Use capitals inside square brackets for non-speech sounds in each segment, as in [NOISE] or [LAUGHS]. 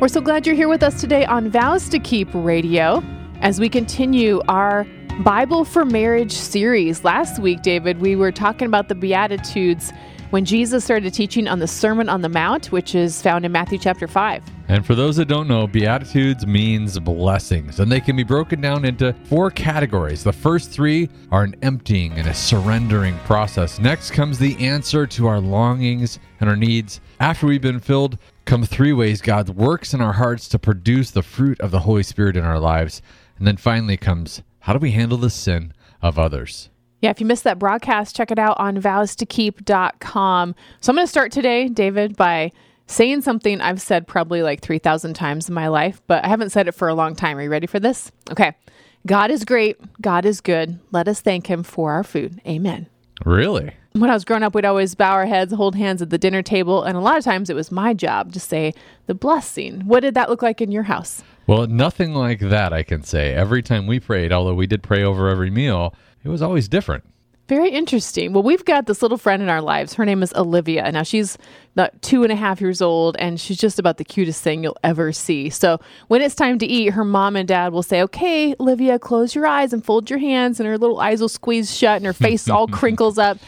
We're so glad you're here with us today on Vows to Keep Radio as we continue our Bible for Marriage series. Last week, David, we were talking about the Beatitudes when Jesus started teaching on the Sermon on the Mount, which is found in Matthew chapter 5. And for those that don't know, Beatitudes means blessings, and they can be broken down into four categories. The first three are an emptying and a surrendering process. Next comes the answer to our longings and our needs. After we've been filled, come three ways God works in our hearts to produce the fruit of the Holy Spirit in our lives. And then finally comes how do we handle the sin of others? Yeah, if you missed that broadcast, check it out on vowstokeep.com. So I'm going to start today, David, by saying something I've said probably like 3,000 times in my life, but I haven't said it for a long time. Are you ready for this? Okay. God is great. God is good. Let us thank him for our food. Amen. Really? when I was growing up, we'd always bow our heads, hold hands at the dinner table, and a lot of times it was my job to say the blessing. What did that look like in your house? Well, nothing like that, I can say. Every time we prayed, although we did pray over every meal, it was always different. Very interesting. Well, we've got this little friend in our lives. Her name is Olivia. Now, she's two and a half years old, and she's just about the cutest thing you'll ever see. So, when it's time to eat, her mom and dad will say, Okay, Olivia, close your eyes and fold your hands, and her little eyes will squeeze shut, and her face all [LAUGHS] crinkles up.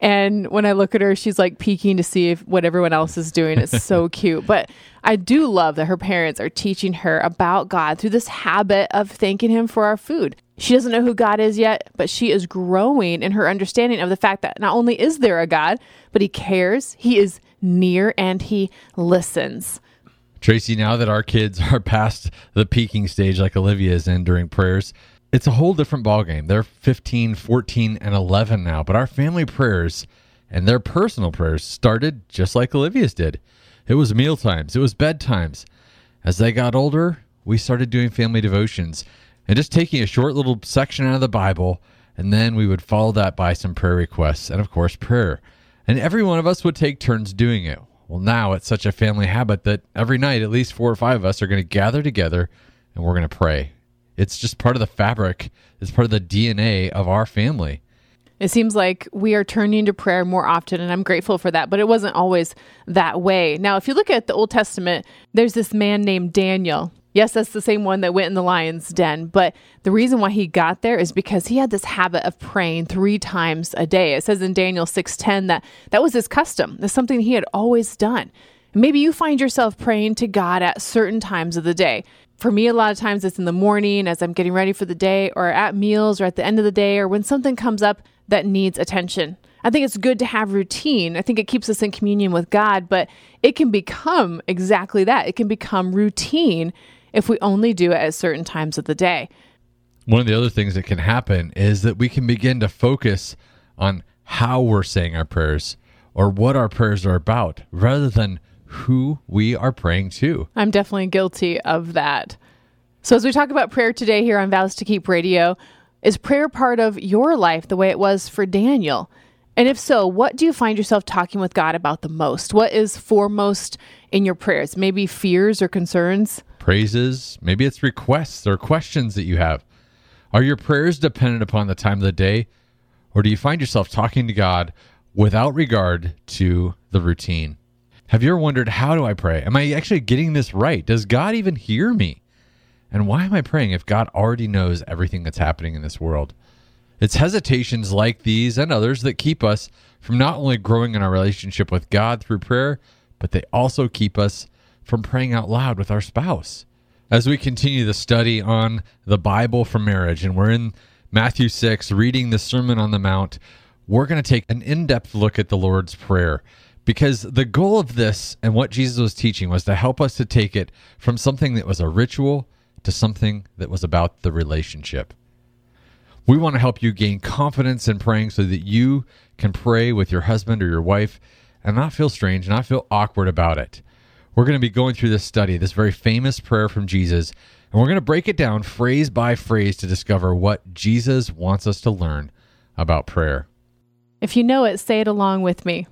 And when I look at her, she's like peeking to see if what everyone else is doing. It's so [LAUGHS] cute. But I do love that her parents are teaching her about God through this habit of thanking Him for our food. She doesn't know who God is yet, but she is growing in her understanding of the fact that not only is there a God, but He cares, He is near, and He listens. Tracy, now that our kids [LAUGHS] are past the peeking stage like Olivia is in during prayers, it's a whole different ballgame. They're 15, 14, and 11 now, but our family prayers and their personal prayers started just like Olivia's did. It was meal times, it was bedtimes. As they got older, we started doing family devotions and just taking a short little section out of the Bible, and then we would follow that by some prayer requests and, of course, prayer. And every one of us would take turns doing it. Well, now it's such a family habit that every night, at least four or five of us are going to gather together and we're going to pray. It's just part of the fabric, it's part of the DNA of our family. It seems like we are turning to prayer more often, and I'm grateful for that, but it wasn't always that way. Now, if you look at the Old Testament, there's this man named Daniel. Yes, that's the same one that went in the lion's den, but the reason why he got there is because he had this habit of praying 3 times a day. It says in Daniel 6:10 that that was his custom. That's something he had always done. Maybe you find yourself praying to God at certain times of the day for me, a lot of times it's in the morning as I'm getting ready for the day, or at meals, or at the end of the day, or when something comes up that needs attention. I think it's good to have routine. I think it keeps us in communion with God, but it can become exactly that. It can become routine if we only do it at certain times of the day. One of the other things that can happen is that we can begin to focus on how we're saying our prayers or what our prayers are about rather than who we are praying to. I'm definitely guilty of that. So, as we talk about prayer today here on Vows to Keep Radio, is prayer part of your life the way it was for Daniel? And if so, what do you find yourself talking with God about the most? What is foremost in your prayers? Maybe fears or concerns? Praises, maybe it's requests or questions that you have. Are your prayers dependent upon the time of the day? Or do you find yourself talking to God without regard to the routine? Have you ever wondered, how do I pray? Am I actually getting this right? Does God even hear me? And why am I praying if God already knows everything that's happening in this world? It's hesitations like these and others that keep us from not only growing in our relationship with God through prayer, but they also keep us from praying out loud with our spouse. As we continue the study on the Bible for marriage, and we're in Matthew 6, reading the Sermon on the Mount, we're going to take an in depth look at the Lord's Prayer because the goal of this and what Jesus was teaching was to help us to take it from something that was a ritual to something that was about the relationship. We want to help you gain confidence in praying so that you can pray with your husband or your wife and not feel strange, not feel awkward about it. We're going to be going through this study, this very famous prayer from Jesus, And we're going to break it down phrase by phrase to discover what Jesus wants us to learn about prayer. If you know it, say it along with me.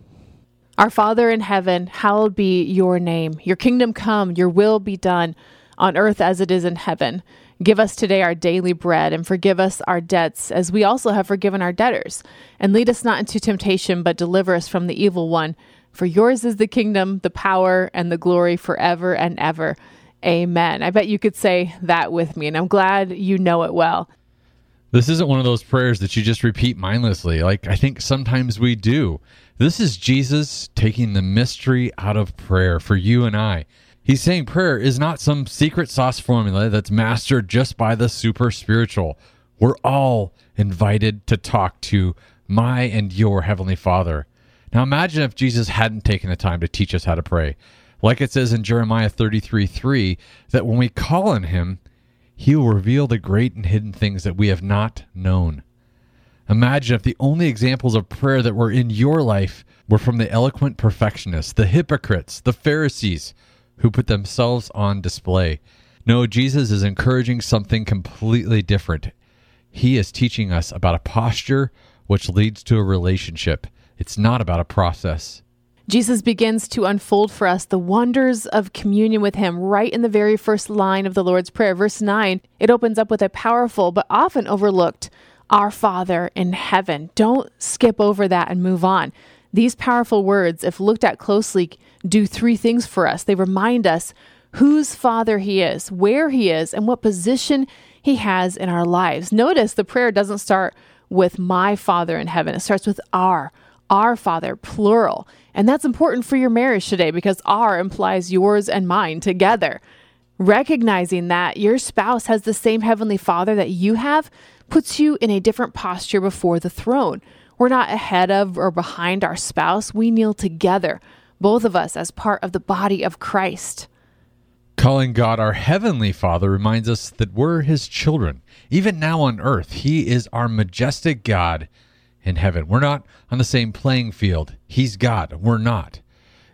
Our Father in heaven, hallowed be your name. Your kingdom come, your will be done on earth as it is in heaven. Give us today our daily bread and forgive us our debts as we also have forgiven our debtors. And lead us not into temptation, but deliver us from the evil one. For yours is the kingdom, the power, and the glory forever and ever. Amen. I bet you could say that with me, and I'm glad you know it well. This isn't one of those prayers that you just repeat mindlessly, like I think sometimes we do. This is Jesus taking the mystery out of prayer for you and I. He's saying prayer is not some secret sauce formula that's mastered just by the super spiritual. We're all invited to talk to my and your Heavenly Father. Now imagine if Jesus hadn't taken the time to teach us how to pray. Like it says in Jeremiah 33 3, that when we call on Him, He will reveal the great and hidden things that we have not known. Imagine if the only examples of prayer that were in your life were from the eloquent perfectionists, the hypocrites, the Pharisees, who put themselves on display. No, Jesus is encouraging something completely different. He is teaching us about a posture which leads to a relationship. It's not about a process. Jesus begins to unfold for us the wonders of communion with Him right in the very first line of the Lord's Prayer. Verse 9, it opens up with a powerful but often overlooked Our Father in heaven. Don't skip over that and move on. These powerful words, if looked at closely, do three things for us. They remind us whose Father He is, where He is, and what position He has in our lives. Notice the prayer doesn't start with my Father in heaven, it starts with our, our Father, plural. And that's important for your marriage today because our implies yours and mine together. Recognizing that your spouse has the same Heavenly Father that you have puts you in a different posture before the throne. We're not ahead of or behind our spouse, we kneel together, both of us as part of the body of Christ. Calling God our Heavenly Father reminds us that we're His children. Even now on earth, He is our majestic God in heaven. We're not on the same playing field. He's God. We're not.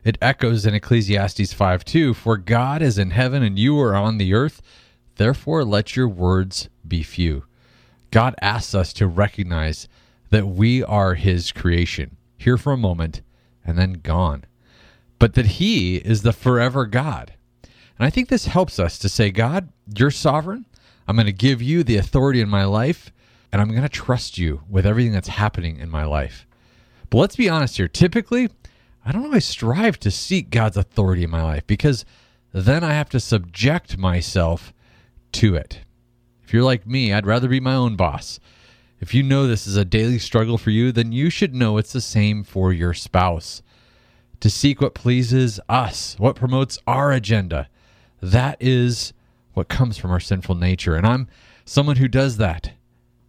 It echoes in Ecclesiastes 5 2 For God is in heaven and you are on the earth. Therefore, let your words be few. God asks us to recognize that we are His creation, here for a moment and then gone, but that He is the forever God. And I think this helps us to say, God, you're sovereign. I'm going to give you the authority in my life, and I'm going to trust you with everything that's happening in my life. But let's be honest here. Typically, I don't always strive to seek God's authority in my life because then I have to subject myself to it. If you're like me, I'd rather be my own boss. If you know this is a daily struggle for you, then you should know it's the same for your spouse. To seek what pleases us, what promotes our agenda, that is what comes from our sinful nature. And I'm someone who does that.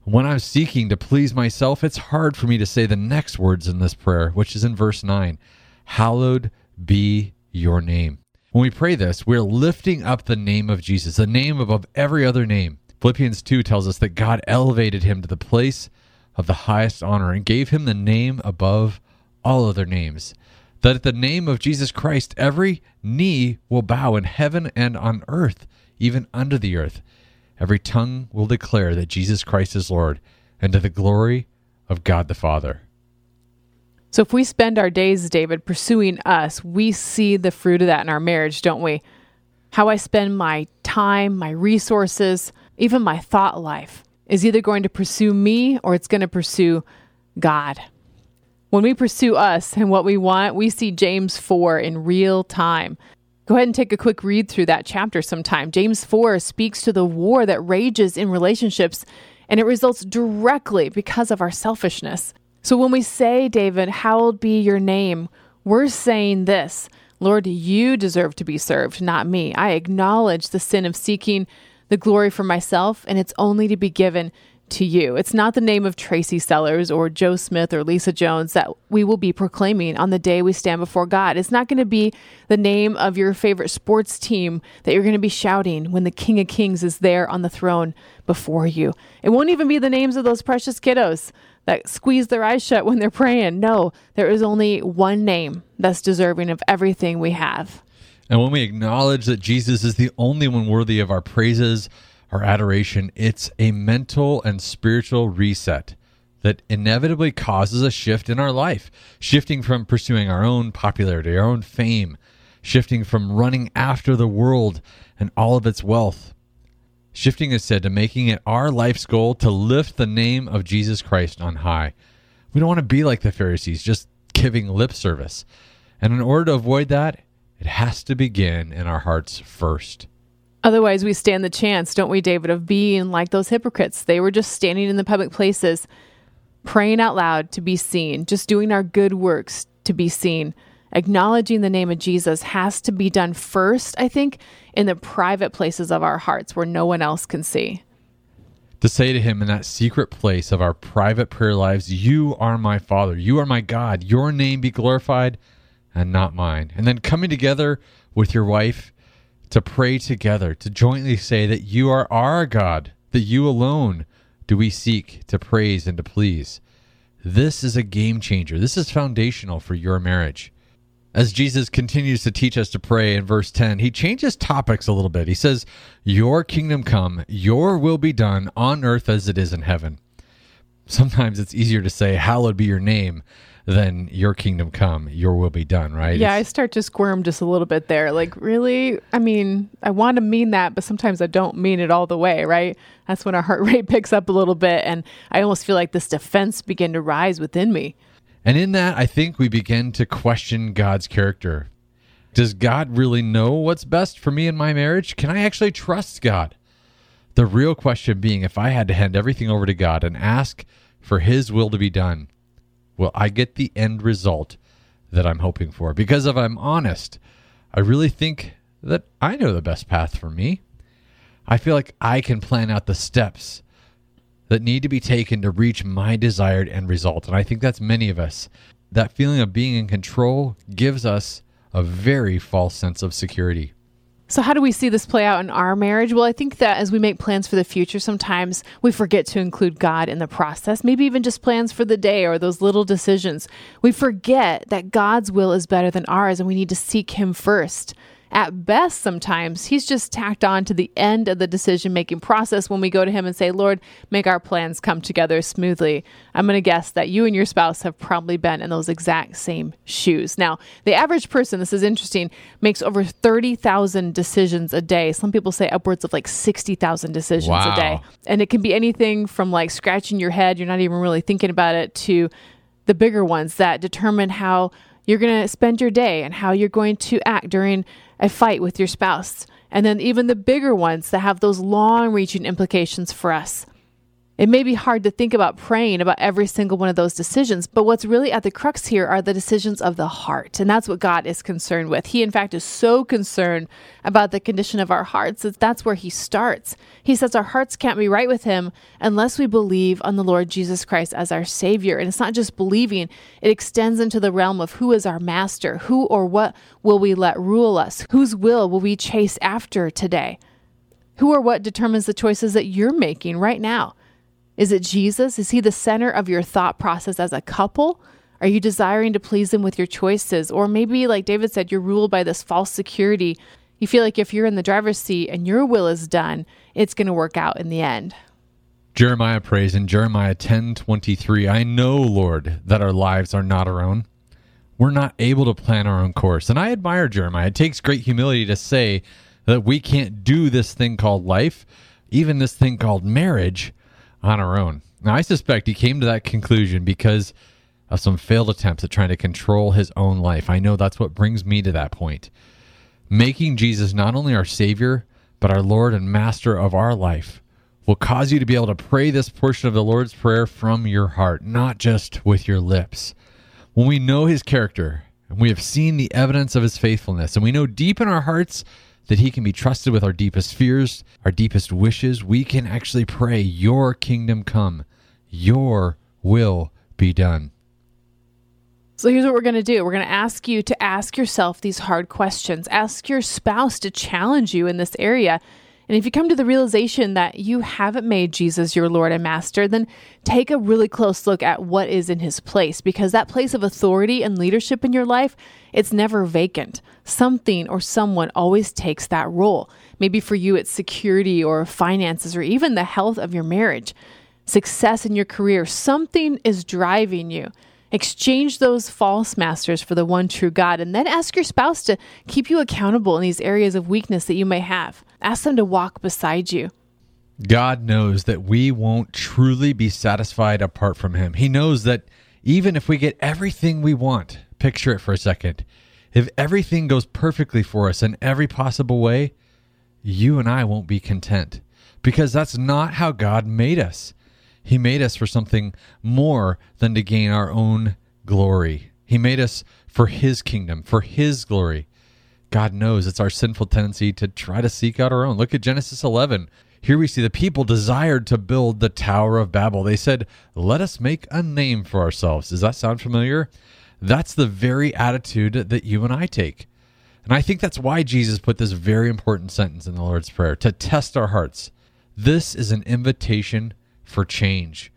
When I'm seeking to please myself, it's hard for me to say the next words in this prayer, which is in verse 9 Hallowed be your name. When we pray this, we're lifting up the name of Jesus, the name above every other name. Philippians 2 tells us that God elevated him to the place of the highest honor and gave him the name above all other names. That at the name of Jesus Christ, every knee will bow in heaven and on earth, even under the earth. Every tongue will declare that Jesus Christ is Lord, and to the glory of God the Father. So if we spend our days, David, pursuing us, we see the fruit of that in our marriage, don't we? How I spend my time, my resources, even my thought life is either going to pursue me or it's going to pursue God. When we pursue us and what we want, we see James 4 in real time. Go ahead and take a quick read through that chapter sometime. James 4 speaks to the war that rages in relationships, and it results directly because of our selfishness. So when we say, David, hallowed be your name, we're saying this Lord, you deserve to be served, not me. I acknowledge the sin of seeking the glory for myself, and it's only to be given to you. It's not the name of Tracy Sellers or Joe Smith or Lisa Jones that we will be proclaiming on the day we stand before God. It's not going to be the name of your favorite sports team that you're going to be shouting when the King of Kings is there on the throne before you. It won't even be the names of those precious kiddos that squeeze their eyes shut when they're praying. No, there is only one name that's deserving of everything we have. And when we acknowledge that Jesus is the only one worthy of our praises, our adoration, it's a mental and spiritual reset that inevitably causes a shift in our life, shifting from pursuing our own popularity, our own fame, shifting from running after the world and all of its wealth, shifting is said to making it our life's goal to lift the name of Jesus Christ on high. We don't want to be like the Pharisees, just giving lip service. And in order to avoid that, it has to begin in our hearts first. Otherwise, we stand the chance, don't we, David, of being like those hypocrites. They were just standing in the public places, praying out loud to be seen, just doing our good works to be seen. Acknowledging the name of Jesus has to be done first, I think, in the private places of our hearts where no one else can see. To say to him in that secret place of our private prayer lives, You are my Father, you are my God, your name be glorified and not mine. And then coming together with your wife to pray together, to jointly say that you are our God, that you alone do we seek to praise and to please. This is a game changer. This is foundational for your marriage. As Jesus continues to teach us to pray in verse 10, he changes topics a little bit. He says, Your kingdom come, your will be done on earth as it is in heaven. Sometimes it's easier to say, Hallowed be your name, then your kingdom come, your will be done, right? Yeah, it's, I start to squirm just a little bit there. Like, really? I mean, I want to mean that, but sometimes I don't mean it all the way, right? That's when our heart [LAUGHS] rate picks up a little bit, and I almost feel like this defense begin to rise within me. And in that, I think we begin to question God's character. Does God really know what's best for me in my marriage? Can I actually trust God? The real question being if I had to hand everything over to God and ask for His will to be done, will I get the end result that I'm hoping for? Because if I'm honest, I really think that I know the best path for me. I feel like I can plan out the steps that need to be taken to reach my desired end result. And I think that's many of us. That feeling of being in control gives us a very false sense of security. So, how do we see this play out in our marriage? Well, I think that as we make plans for the future, sometimes we forget to include God in the process, maybe even just plans for the day or those little decisions. We forget that God's will is better than ours and we need to seek Him first. At best, sometimes he's just tacked on to the end of the decision making process when we go to him and say, Lord, make our plans come together smoothly. I'm going to guess that you and your spouse have probably been in those exact same shoes. Now, the average person, this is interesting, makes over 30,000 decisions a day. Some people say upwards of like 60,000 decisions wow. a day. And it can be anything from like scratching your head, you're not even really thinking about it, to the bigger ones that determine how you're going to spend your day and how you're going to act during a fight with your spouse. And then even the bigger ones that have those long reaching implications for us. It may be hard to think about praying about every single one of those decisions, but what's really at the crux here are the decisions of the heart. And that's what God is concerned with. He, in fact, is so concerned about the condition of our hearts that that's where He starts. He says our hearts can't be right with Him unless we believe on the Lord Jesus Christ as our Savior. And it's not just believing, it extends into the realm of who is our Master, who or what will we let rule us, whose will will we chase after today. Who or what determines the choices that you're making right now? Is it Jesus? Is he the center of your thought process as a couple? Are you desiring to please him with your choices? Or maybe, like David said, you're ruled by this false security. You feel like if you're in the driver's seat and your will is done, it's going to work out in the end. Jeremiah prays in Jeremiah 10:23, "I know, Lord, that our lives are not our own. We're not able to plan our own course." And I admire Jeremiah. It takes great humility to say that we can't do this thing called life, even this thing called marriage on our own. Now, I suspect he came to that conclusion because of some failed attempts at trying to control his own life. I know that's what brings me to that point. Making Jesus not only our Savior, but our Lord and Master of our life will cause you to be able to pray this portion of the Lord's Prayer from your heart, not just with your lips. When we know His character and we have seen the evidence of His faithfulness, and we know deep in our hearts that He can be trusted with our deepest fears, our deepest wishes, we can actually pray, Your kingdom come, Your will be done. So here's what we're going to do. We're going to ask you to ask yourself these hard questions. Ask your spouse to challenge you in this area. And if you come to the realization that you haven't made Jesus your Lord and Master, then take a really close look at what is in his place because that place of authority and leadership in your life, it's never vacant. Something or someone always takes that role. Maybe for you it's security or finances or even the health of your marriage, success in your career. Something is driving you. Exchange those false masters for the one true God, and then ask your spouse to keep you accountable in these areas of weakness that you may have. Ask them to walk beside you. God knows that we won't truly be satisfied apart from Him. He knows that even if we get everything we want, picture it for a second, if everything goes perfectly for us in every possible way, you and I won't be content because that's not how God made us. He made us for something more than to gain our own glory. He made us for His kingdom, for His glory. God knows it's our sinful tendency to try to seek out our own. Look at Genesis 11. Here we see the people desired to build the Tower of Babel. They said, Let us make a name for ourselves. Does that sound familiar? That's the very attitude that you and I take. And I think that's why Jesus put this very important sentence in the Lord's Prayer to test our hearts. This is an invitation for change.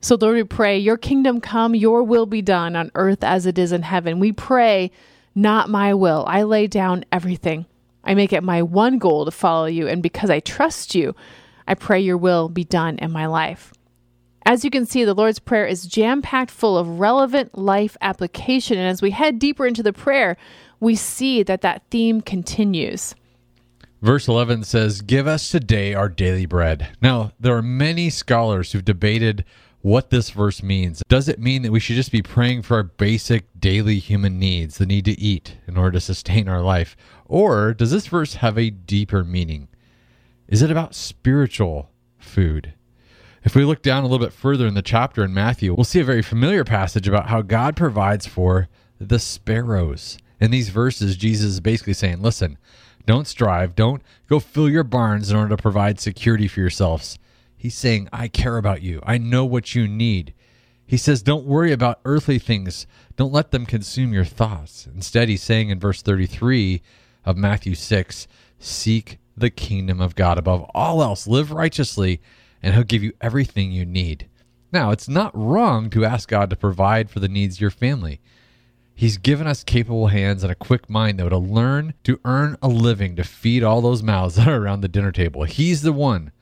So, Lord, we pray, Your kingdom come, Your will be done on earth as it is in heaven. We pray, not my will. I lay down everything. I make it my one goal to follow you. And because I trust you, I pray your will be done in my life. As you can see, the Lord's Prayer is jam packed full of relevant life application. And as we head deeper into the prayer, we see that that theme continues. Verse 11 says, Give us today our daily bread. Now, there are many scholars who've debated what this verse means. Does it mean that we should just be praying for our basic daily human needs, the need to eat in order to sustain our life? Or does this verse have a deeper meaning? Is it about spiritual food? If we look down a little bit further in the chapter in Matthew, we'll see a very familiar passage about how God provides for the sparrows. In these verses, Jesus is basically saying, Listen, don't strive. Don't go fill your barns in order to provide security for yourselves. He's saying, I care about you. I know what you need. He says, Don't worry about earthly things. Don't let them consume your thoughts. Instead, he's saying in verse 33 of Matthew 6 Seek the kingdom of God above all else, live righteously, and he'll give you everything you need. Now, it's not wrong to ask God to provide for the needs of your family. He's given us capable hands and a quick mind, though, to learn to earn a living to feed all those mouths [LAUGHS] that are around the dinner table. He's the one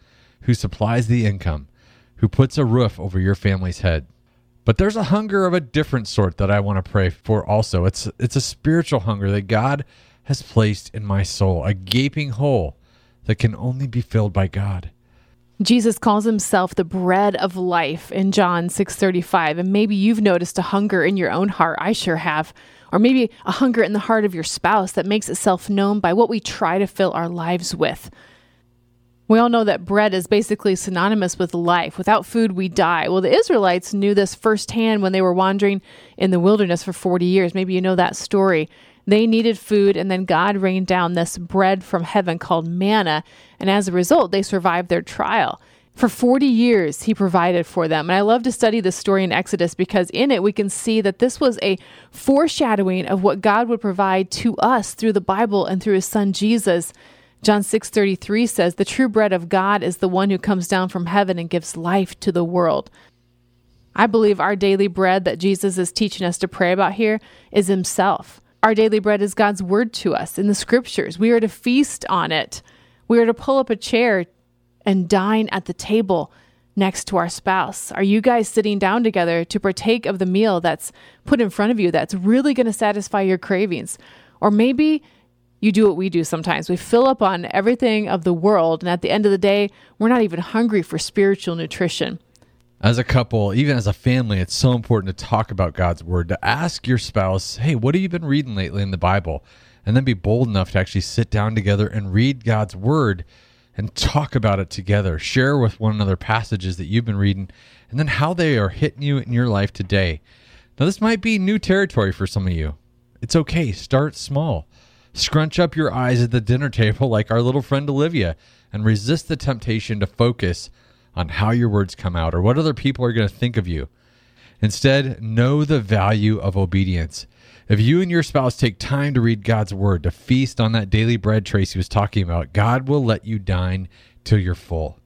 who supplies the income, who puts a roof over your family's head. But there's a hunger of a different sort that I want to pray for also. It's it's a spiritual hunger that God has placed in my soul, a gaping hole that can only be filled by God. Jesus calls himself the bread of life in John 6:35 and maybe you've noticed a hunger in your own heart I sure have or maybe a hunger in the heart of your spouse that makes itself known by what we try to fill our lives with. We all know that bread is basically synonymous with life. Without food, we die. Well, the Israelites knew this firsthand when they were wandering in the wilderness for 40 years. Maybe you know that story. They needed food, and then God rained down this bread from heaven called manna. And as a result, they survived their trial. For 40 years, he provided for them. And I love to study this story in Exodus because in it we can see that this was a foreshadowing of what God would provide to us through the Bible and through his son Jesus. John 6:33 says, "The true bread of God is the one who comes down from heaven and gives life to the world." I believe our daily bread that Jesus is teaching us to pray about here is himself. Our daily bread is God's word to us in the scriptures. We are to feast on it. We are to pull up a chair and dine at the table next to our spouse. Are you guys sitting down together to partake of the meal that's put in front of you that's really going to satisfy your cravings? Or maybe you do what we do sometimes. We fill up on everything of the world, and at the end of the day, we're not even hungry for spiritual nutrition as a couple, even as a family, it's so important to talk about God's word, to ask your spouse, hey, what have you been reading lately in the Bible? And then be bold enough to actually sit down together and read God's word and talk about it together. Share with one another passages that you've been reading and then how they are hitting you in your life today. Now, this might be new territory for some of you. It's okay. Start small. Scrunch up your eyes at the dinner table [LAUGHS] like our little friend Olivia and resist the temptation to focus on how your words come out or what other people are going to think of you. Instead, know the value of obedience. If you and your spouse take time to read God's word, to feast on that daily bread Tracy was talking about, God will let you dine till you're full.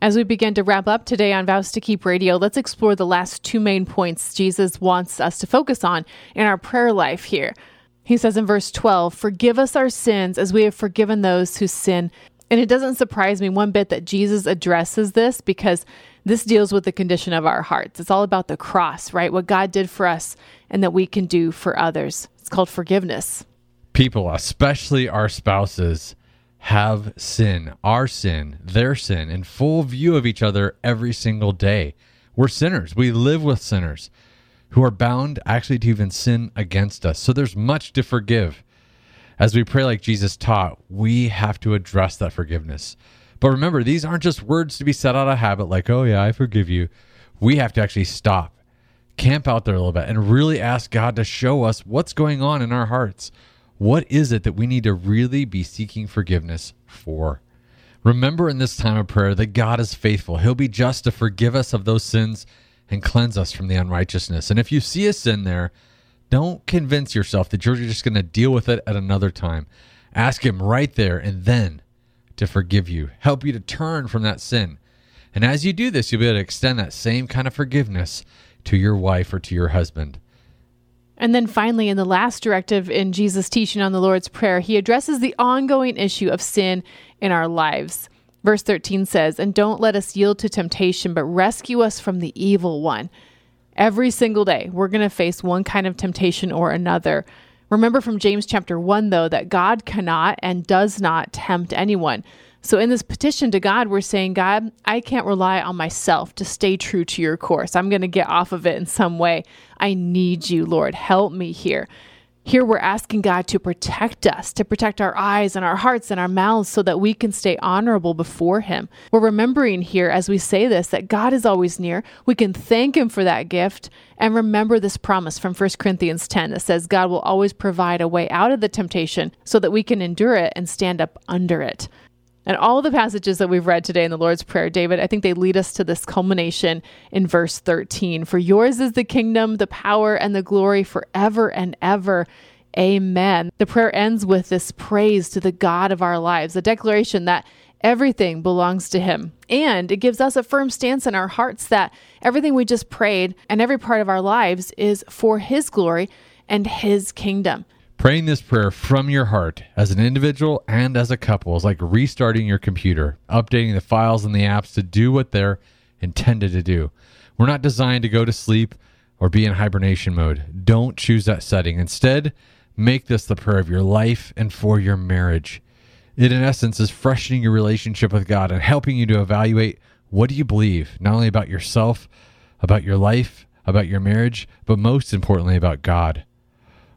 As we begin to wrap up today on Vows to Keep Radio, let's explore the last two main points Jesus wants us to focus on in our prayer life here. He says in verse 12, Forgive us our sins as we have forgiven those who sin. And it doesn't surprise me one bit that Jesus addresses this because this deals with the condition of our hearts. It's all about the cross, right? What God did for us and that we can do for others. It's called forgiveness. People, especially our spouses, have sin, our sin, their sin, in full view of each other every single day. We're sinners. We live with sinners who are bound actually to even sin against us. So there's much to forgive. As we pray like Jesus taught, we have to address that forgiveness. But remember, these aren't just words to be said out of habit, like, oh, yeah, I forgive you. We have to actually stop, camp out there a little bit, and really ask God to show us what's going on in our hearts. What is it that we need to really be seeking forgiveness for? Remember in this time of prayer that God is faithful. He'll be just to forgive us of those sins and cleanse us from the unrighteousness. And if you see a sin there, don't convince yourself that you're just going to deal with it at another time. Ask Him right there and then to forgive you, help you to turn from that sin. And as you do this, you'll be able to extend that same kind of forgiveness to your wife or to your husband. And then finally, in the last directive in Jesus' teaching on the Lord's Prayer, he addresses the ongoing issue of sin in our lives. Verse 13 says, And don't let us yield to temptation, but rescue us from the evil one. Every single day, we're going to face one kind of temptation or another. Remember from James chapter 1, though, that God cannot and does not tempt anyone. So, in this petition to God, we're saying, God, I can't rely on myself to stay true to your course. I'm going to get off of it in some way. I need you, Lord. Help me here. Here, we're asking God to protect us, to protect our eyes and our hearts and our mouths so that we can stay honorable before Him. We're remembering here as we say this that God is always near. We can thank Him for that gift and remember this promise from 1 Corinthians 10 that says God will always provide a way out of the temptation so that we can endure it and stand up under it. And all the passages that we've read today in the Lord's Prayer, David, I think they lead us to this culmination in verse 13. For yours is the kingdom, the power, and the glory forever and ever. Amen. The prayer ends with this praise to the God of our lives, a declaration that everything belongs to Him. And it gives us a firm stance in our hearts that everything we just prayed and every part of our lives is for His glory and His kingdom. Praying this prayer from your heart as an individual and as a couple is like restarting your computer, updating the files and the apps to do what they're intended to do. We're not designed to go to sleep or be in hibernation mode. Don't choose that setting. Instead, make this the prayer of your life and for your marriage. It, in essence, is freshening your relationship with God and helping you to evaluate what do you believe, not only about yourself, about your life, about your marriage, but most importantly, about God.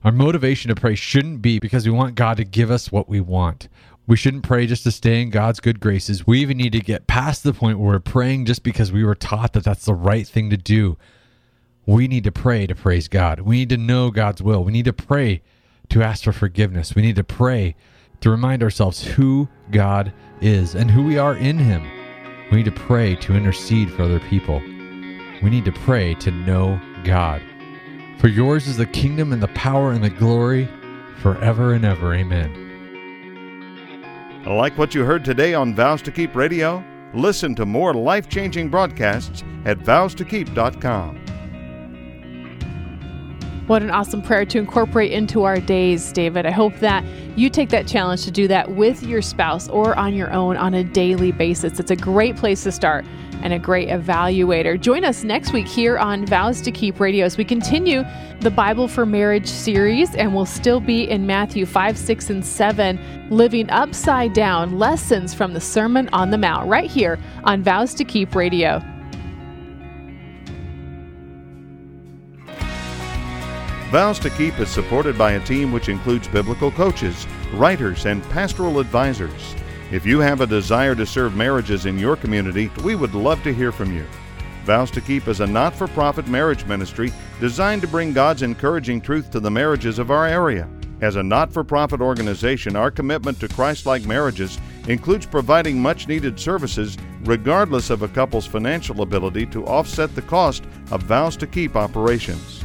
Our motivation to pray shouldn't be because we want God to give us what we want. We shouldn't pray just to stay in God's good graces. We even need to get past the point where we're praying just because we were taught that that's the right thing to do. We need to pray to praise God. We need to know God's will. We need to pray to ask for forgiveness. We need to pray to remind ourselves who God is and who we are in Him. We need to pray to intercede for other people. We need to pray to know God. For yours is the kingdom and the power and the glory forever and ever. Amen. Like what you heard today on Vows to Keep Radio? Listen to more life changing broadcasts at vowstokeep.com. What an awesome prayer to incorporate into our days, David. I hope that you take that challenge to do that with your spouse or on your own on a daily basis. It's a great place to start and a great evaluator. Join us next week here on Vows to Keep Radio as we continue the Bible for Marriage series, and we'll still be in Matthew 5, 6, and 7, living upside down lessons from the Sermon on the Mount, right here on Vows to Keep Radio. Vows to Keep is supported by a team which includes biblical coaches, writers, and pastoral advisors. If you have a desire to serve marriages in your community, we would love to hear from you. Vows to Keep is a not for profit marriage ministry designed to bring God's encouraging truth to the marriages of our area. As a not for profit organization, our commitment to Christ like marriages includes providing much needed services regardless of a couple's financial ability to offset the cost of Vows to Keep operations.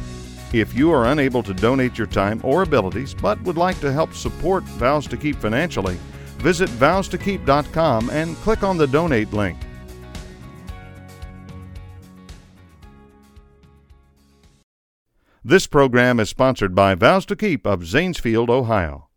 If you are unable to donate your time or abilities but would like to help support Vows to Keep financially, visit vowstokeep.com and click on the donate link. This program is sponsored by Vows to Keep of Zanesfield, Ohio.